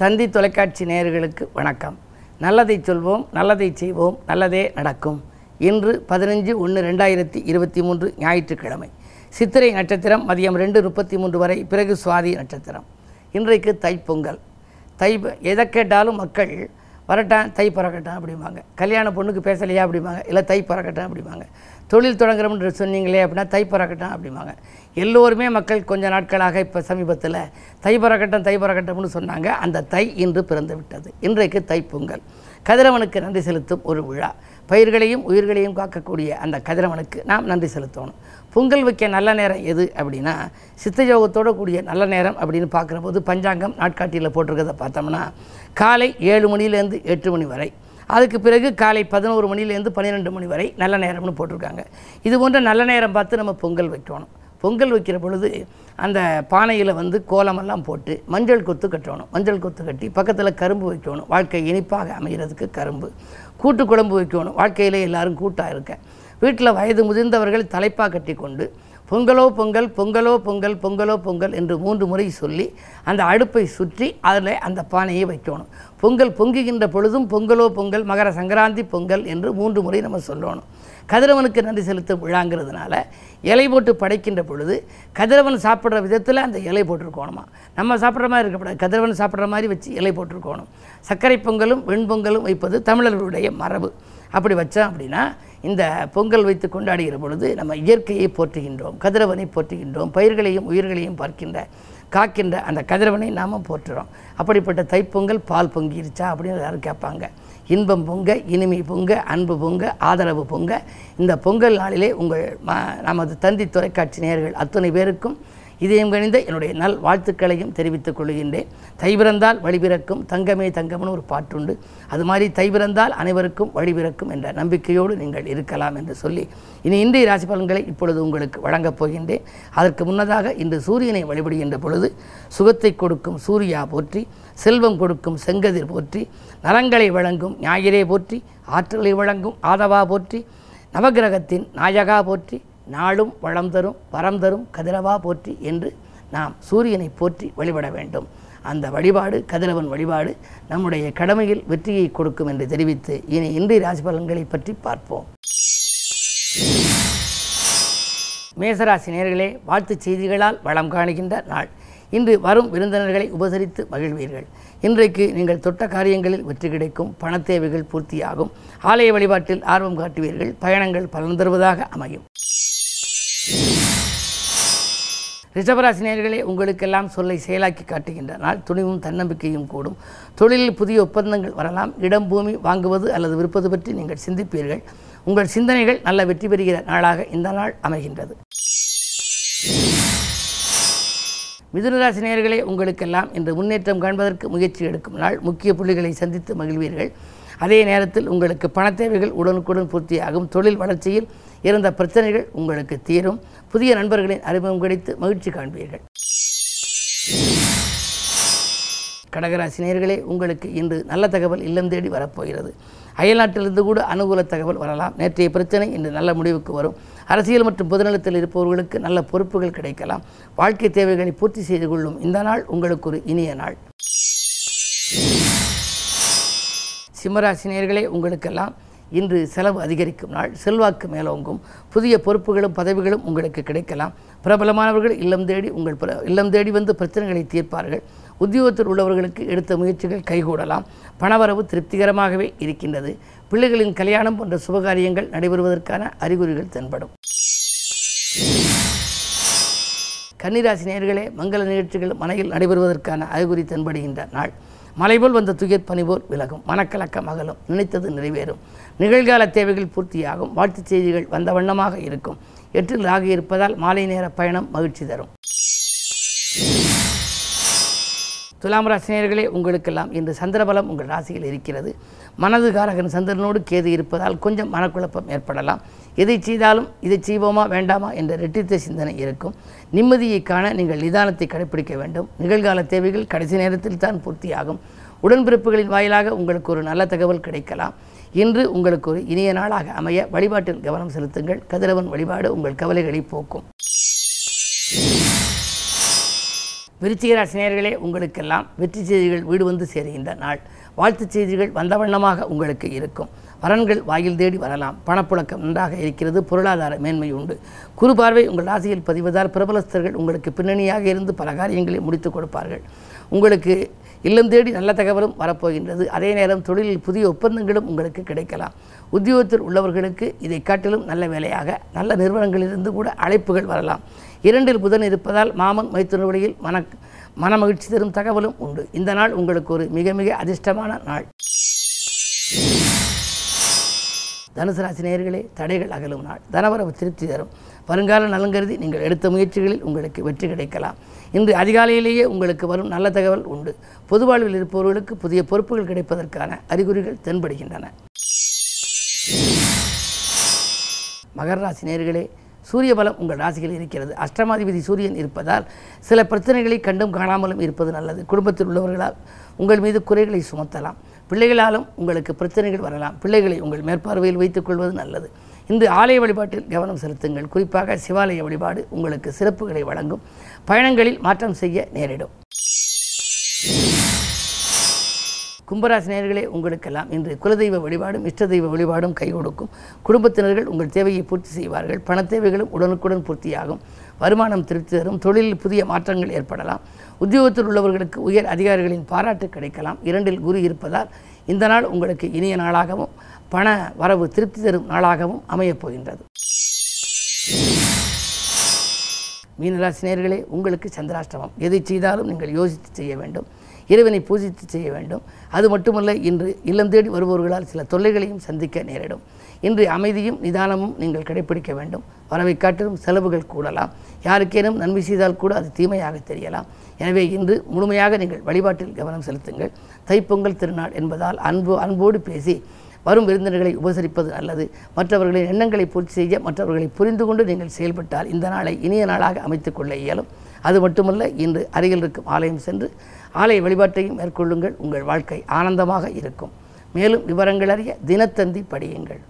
தந்தி தொலைக்காட்சி நேயர்களுக்கு வணக்கம். நல்லதை சொல்வோம் நல்லதை செய்வோம் நல்லதே நடக்கும். இன்று பதினஞ்சு ஒன்று ரெண்டாயிரத்தி இருபத்தி மூன்று ஞாயிற்றுக்கிழமை. சித்திரை நட்சத்திரம் மதியம் ரெண்டு முப்பத்தி மூன்று வரை பிறகு சுவாதி நட்சத்திரம். இன்றைக்கு தைப்பொங்கல். தை எதை கேட்டாலும் மக்கள் வரட்டான் தை பறக்கட்டான் அப்படிம்பாங்க. கல்யாண பொண்ணுக்கு பேசலையா அப்படிம்பாங்க இல்லை தை பறக்கட்டான் அப்படிம்பாங்க. தொழில் தொடங்குறோம்னு சொன்னீங்களே அப்படின்னா தை அப்படிம்பாங்க. எல்லோருமே மக்கள் கொஞ்ச நாட்களாக இப்போ சமீபத்தில் தை பறக்கட்டம் தை சொன்னாங்க. அந்த தை இன்று பிறந்து விட்டது. இன்றைக்கு தைப்பொங்கல் கதிரவனுக்கு நன்றி செலுத்தும் ஒரு விழா. பயிர்களையும் உயிர்களையும் காக்கக்கூடிய அந்த கதிரவனுக்கு நாம் நன்றி செலுத்தணும். பொங்கல் வைக்க நல்ல நேரம் எது அப்படின்னா சித்தயோகத்தோடு கூடிய நல்ல நேரம் அப்படின்னு பார்க்குற போது பஞ்சாங்கம் நாட்காட்டியில் போட்டிருக்கிறத பார்த்தோம்னா காலை ஏழு மணிலேருந்து எட்டு மணி வரை அதுக்கு பிறகு காலை பதினோரு மணிலேருந்து பன்னிரெண்டு மணி வரை நல்ல நேரம்னு போட்டிருக்காங்க. இது போன்ற நல்ல நேரம் பார்த்து நம்ம பொங்கல் வைக்கணும். பொங்கல் வைக்கிற பொழுது அந்த பானையில் வந்து கோலமெல்லாம் போட்டு மஞ்சள் கொத்து கட்டணும். மஞ்சள் கொத்து கட்டி பக்கத்தில் கரும்பு வைக்கணும். வாழ்க்கை இனிப்பாக அமைகிறதுக்கு கரும்பு. கூட்டு குழம்பு வைக்கணும். வாழ்க்கையில் எல்லாரும் கூட்டாக இருக்க. வீட்டில் வயது முதிர்ந்தவர்கள் தலைப்பாக கட்டி கொண்டு பொங்கலோ பொங்கல் பொங்கலோ பொங்கல் பொங்கலோ பொங்கல் என்று மூன்று முறை சொல்லி அந்த அடுப்பை சுற்றி அதில் அந்த பானையை வைக்கணும். பொங்கல் பொங்குகின்ற பொழுதும் பொங்கலோ பொங்கல் மகர சங்கராந்தி பொங்கல் என்று மூன்று முறை நம்ம சொல்லணும். கதிரவனுக்கு நன்றி செலுத்தும் விழாங்கிறதுனால இலை போட்டு படைக்கின்ற பொழுது கதிரவன் சாப்பிட்ற விதத்தில் அந்த இலை போட்டிருக்கோணுமா. நம்ம சாப்பிட்ற மாதிரி இருக்கக்கூடாது கதிரவன் சாப்பிட்ற மாதிரி வச்சு இலை போட்டிருக்கோணும். சர்க்கரை பொங்கலும் வெண்பொங்கலும் வைப்பது தமிழர்களுடைய மரபு. அப்படி வச்சோம் அப்படின்னா இந்த பொங்கல் வைத்து கொண்டாடுகிற பொழுது நம்ம இயற்கையை போற்றுகின்றோம் கதிரவனை போற்றுகின்றோம் பயிர்களையும் உயிர்களையும் பார்க்கின்ற காக்கின்ற அந்த கதிரவனை நாம் போற்றுறோம். அப்படிப்பட்ட தைப்பொங்கல் பால் பொங்கிருச்சா அப்படின்னு எல்லாரும் கேட்பாங்க. இன்பம் பொங்க இனிமை பொங்க அன்பு பொங்க ஆதரவு பொங்க. இந்த பொங்கல் நாளிலே உங்கள் ம நமது தந்தி தொலைக்காட்சி நேயர்கள் அத்தனை பேருக்கும் இதயம் கணிந்த என்னுடைய நல் வாழ்த்துக்களையும் தெரிவித்துக் கொள்கின்றேன். தைபிறந்தால் வழிபிறக்கும் தங்கமே தங்கம்னு ஒரு பாட்டுண்டு. அது மாதிரி தைபிறந்தால் அனைவருக்கும் வழிபிறக்கும் என்ற நம்பிக்கையோடு நீங்கள் இருக்கலாம் என்று சொல்லி இனி இன்றைய ராசி பலன்களை இப்பொழுது உங்களுக்கு வழங்கப் போகின்றேன். அதற்கு முன்னதாக இன்று சூரியனை வழிபடுகின்ற பொழுது சுகத்தை கொடுக்கும் சூர்யா போற்றி செல்வம் கொடுக்கும் செங்கதிர் போற்றி நலங்களை வழங்கும் ஞாயிறே போற்றி ஆற்றலை வழங்கும் ஆதவா போற்றி நவகிரகத்தின் நாயகா போற்றி நாளும் வளம் தரும் வரம் தரும் கதிரவா போற்றி என்று நாம் சூரியனை போற்றி வழிபட வேண்டும். அந்த வழிபாடு கதிரவன் வழிபாடு நம்முடைய கடமையில் வெற்றியை கொடுக்கும் என்று தெரிவித்து இனி இன்றைய ராசிபலன்களை பற்றி பார்ப்போம். மேசராசி நேர்களே வாழ்த்துச் செய்திகளால் வளம் காணுகின்ற நாள். இன்று வரும் விருந்தினர்களை உபசரித்து மகிழ்வீர்கள். இன்றைக்கு நீங்கள் தொட்ட காரியங்களில் வெற்றி கிடைக்கும் பணத் தேவைகள் பூர்த்தியாகும். ஆலய வழிபாட்டில் ஆர்வம் காட்டுவீர்கள் பயணங்கள் பலன் தருவதாக அமையும். ரிஷபராசினியர்களே உங்களுக்கெல்லாம் சொல்லை செயலாக்கி காட்டுகின்ற நாள். துணிவும் தன்னம்பிக்கையும் கூடும். தொழிலில் புதிய ஒப்பந்தங்கள் வரலாம். இடம் பூமி வாங்குவது அல்லது விற்பது பற்றி நீங்கள் சிந்திப்பீர்கள். உங்கள் சிந்தனைகள் நல்ல வெற்றி பெறுகிற நாளாக இந்த நாள் அமைகின்றது. மிதுனராசினியர்களே உங்களுக்கெல்லாம் இன்று முன்னேற்றம் காண்பதற்கு முயற்சி எடுக்கும் நாள். முக்கிய புள்ளிகளை சந்தித்து மகிழ்வீர்கள். அதே நேரத்தில் உங்களுக்கு பணத் தேவைகள் உடனுக்குடன் பூர்த்தியாகும். தொழில் வளர்ச்சியில் இருந்த பிரச்சனைகள் உங்களுக்கு தீரும். புதிய நண்பர்களின் அறிமுகம் கிடைத்து மகிழ்ச்சி காண்பீர்கள். கடகராசினியர்களே உங்களுக்கு இன்று நல்ல தகவல் இல்லம் தேடி வரப்போகிறது. அயல்நாட்டிலிருந்து கூட அனுகூல தகவல் வரலாம். நேற்றைய பிரச்சனை இன்று நல்ல முடிவுக்கு வரும். அரசியல் மற்றும் பொதுநலத்தில் இருப்பவர்களுக்கு நல்ல பொறுப்புகள் கிடைக்கலாம். வாழ்க்கை தேவைகளை பூர்த்தி செய்து கொள்ளும் இந்த நாள் உங்களுக்கு ஒரு இனிய நாள். சிம்மராசினியர்களே உங்களுக்கெல்லாம் இன்று செலவு அதிகரிக்கும் நாள் செல்வாக்கு மேலோங்கும். புதிய பொறுப்புகளும் பதவிகளும் உங்களுக்கு கிடைக்கலாம். பிரபலமானவர்கள் இல்லம் தேடி உங்கள் பிர இல்லம் தேடி வந்து பிரச்சனைகளை தீர்ப்பார்கள். உத்தியோகத்தில் உள்ளவர்களுக்கு எடுத்த முயற்சிகள் கைகூடலாம். பணவரவு திருப்திகரமாகவே இருக்கின்றது. பிள்ளைகளின் கல்யாணம் போன்ற சுபகாரியங்கள் நடைபெறுவதற்கான அறிகுறிகள் தென்படும். கன்னிராசி நேர்களே மங்கள நிகழ்ச்சிகள் மனையில் நடைபெறுவதற்கான அறிகுறி தென்படுகின்ற நாள். மலைபோல் வந்த துயர் பனி போல் விலகும். மனக்கலக்கம் அகலும். நினைத்தது நிறைவேறும். நிகழ்கால தேவைகள் பூர்த்தியாகும். வாழ்த்துச் செய்திகள் வந்த வண்ணமாக இருக்கும். எட்டில் ஆகி இருப்பதால் மாலை நேர பயணம் மகிழ்ச்சி தரும். துலாம் ராசினியர்களே உங்களுக்கெல்லாம் இன்று சந்திரபலம் உங்கள் ராசியில் இருக்கிறது. மனது காரகன் சந்திரனோடு கேது இருப்பதால் கொஞ்சம் மனக்குழப்பம் ஏற்படலாம். எதை செய்தாலும் இதை செய்வோமா வேண்டாமா என்ற ரெட்டித்த சிந்தனை இருக்கும். நிம்மதியை காண நீங்கள் நிதானத்தை கடைபிடிக்க வேண்டும். நிகழ்கால தேவைகள் கடைசி நேரத்தில் தான் பூர்த்தியாகும். உடன்பிறப்புகளின் வாயிலாக உங்களுக்கு ஒரு நல்ல தகவல் கிடைக்கலாம். இன்று உங்களுக்கு ஒரு இனிய நாளாக அமைய வழிபாட்டில் கவனம் செலுத்துங்கள். கதிரவன் வழிபாடு உங்கள் கவலைகளை போக்கும். விருச்சிகராசினியர்களே உங்களுக்கெல்லாம் வெற்றி செய்திகள் வீடு வந்து சேருகின்ற நாள். வாழ்த்துச் செய்திகள் வந்த வண்ணமாக உங்களுக்கு இருக்கும். வரன்கள் வாயில் தேடி வரலாம். பணப்புழக்கம் நன்றாக இருக்கிறது. பொருளாதார மேன்மை உண்டு. குறு பார்வை உங்கள் ராசியில் பதிவதால் பிரபலஸ்தர்கள் உங்களுக்கு பின்னணியாக இருந்து பல காரியங்களை முடித்துக் கொடுப்பார்கள். உங்களுக்கு இல்லம் தேடி நல்ல தகவலும் வரப்போகின்றது. அதே நேரம் தொழிலில் புதிய ஒப்பந்தங்களும் உங்களுக்கு கிடைக்கலாம். உத்தியோகத்தில் உள்ளவர்களுக்கு இதை காட்டிலும் நல்ல வேலையாக நல்ல நிறுவனங்களிலிருந்து கூட அழைப்புகள் வரலாம். இரண்டில் புதன் இருப்பதால் மாமன் மைத்துன மன மன மகிழ்ச்சி தரும் தகவலும் உண்டு. இந்த நாள் உங்களுக்கு ஒரு மிக மிக அதிர்ஷ்டமான நாள். தனுசு ராசி நேர்களே தடைகள் அகலும் நாள். தனவரவு திருப்தி தரும். வருங்கால நலங்கருதி நீங்கள் எடுத்த முயற்சிகளில் உங்களுக்கு வெற்றி கிடைக்கலாம். இன்று அதிகாலையிலேயே உங்களுக்கு வரும் நல்ல தகவல் உண்டு. பொது வாழ்வில் இருப்பவர்களுக்கு புதிய பொறுப்புகள் கிடைப்பதற்கான அறிகுறிகள் தென்படுகின்றன. மகர ராசி நேர்களே சூரிய பலம் உங்கள் ராசியில் இருக்கிறது. அஷ்டமாதிபதி சூரியன் இருப்பதால் சில பிரச்சனைகளை கண்டும் காணாமலும் இருப்பது நல்லது. குடும்பத்தில் உள்ளவர்களால் உங்கள் மீது குறைகளை சுமத்தலாம். பிள்ளைகளாலும் உங்களுக்கு பிரச்சனைகள் வரலாம். பிள்ளைகளை உங்கள் மேற்பார்வையில் வைத்துக் கொள்வது நல்லது. இன்று ஆலய வழிபாட்டில் கவனம் செலுத்துங்கள். குறிப்பாக சிவாலய வழிபாடு உங்களுக்கு சிறப்புகளை வழங்கும். பயணங்களில் மாற்றம் செய்ய நேரிடும். கும்பராசி நேர்களே உங்களுக்கெல்லாம் இன்று குலதெய்வ வழிபாடும் இஷ்ட தெய்வ வழிபாடும் கை கொடுக்கும். குடும்பத்தினர்கள் உங்கள் தேவையை பூர்த்தி செய்வார்கள். பண தேவைகளும் உடனுக்குடன் பூர்த்தியாகும். வருமானம் திருப்தி தரும். தொழிலில் புதிய மாற்றங்கள் ஏற்படலாம். உத்தியோகத்தில் உள்ளவர்களுக்கு உயர் அதிகாரிகளின் பாராட்டு கிடைக்கலாம். இரண்டில் குரு இருப்பதால் இந்த நாள் உங்களுக்கு இனிய நாளாகவும் பண வரவு திருப்தி தரும் நாளாகவும் அமையப் போகின்றது. மீனராசினியர்களே உங்களுக்கு சந்திராஷ்டமம். எதை செய்தாலும் நீங்கள் யோசித்து செய்ய வேண்டும். இறைவனை பூஜித்து செய்ய வேண்டும். அது மட்டுமல்ல இன்று இல்லம் தேடி வருபவர்களால் சில தொல்லைகளையும் சந்திக்க நேரிடும். இன்று அமைதியும் நிதானமும் நீங்கள் கடைபிடிக்க வேண்டும். வரவை காட்டிலும் செலவுகள் கூடலாம். யாருக்கேனும் நன்மை செய்தால் கூட அது தீமையாக தெரியலாம். எனவே இன்று முழுமையாக நீங்கள் வழிபாட்டில் கவனம் செலுத்துங்கள். தைப்பொங்கல் திருநாள் என்பதால் அன்பு அன்போடு பேசி வரும் விருந்தினர்களை உபசரிப்பது நல்லது. மற்றவர்களின் எண்ணங்களை பூர்த்தி செய்ய மற்றவர்களை புரிந்து கொண்டு நீங்கள் செயல்பட்டால் இந்த நாளை இனிய நாளாக அமைத்துக் கொள்ள இயலும். அது மட்டுமல்ல இன்று அருகில் இருக்கும் ஆலயம் சென்று ஆலய வழிபாட்டையும் மேற்கொள்ளுங்கள். உங்கள் வாழ்க்கை ஆனந்தமாக இருக்கும். மேலும் விவரங்கள் அறிய தினத்தந்தி படியுங்கள்.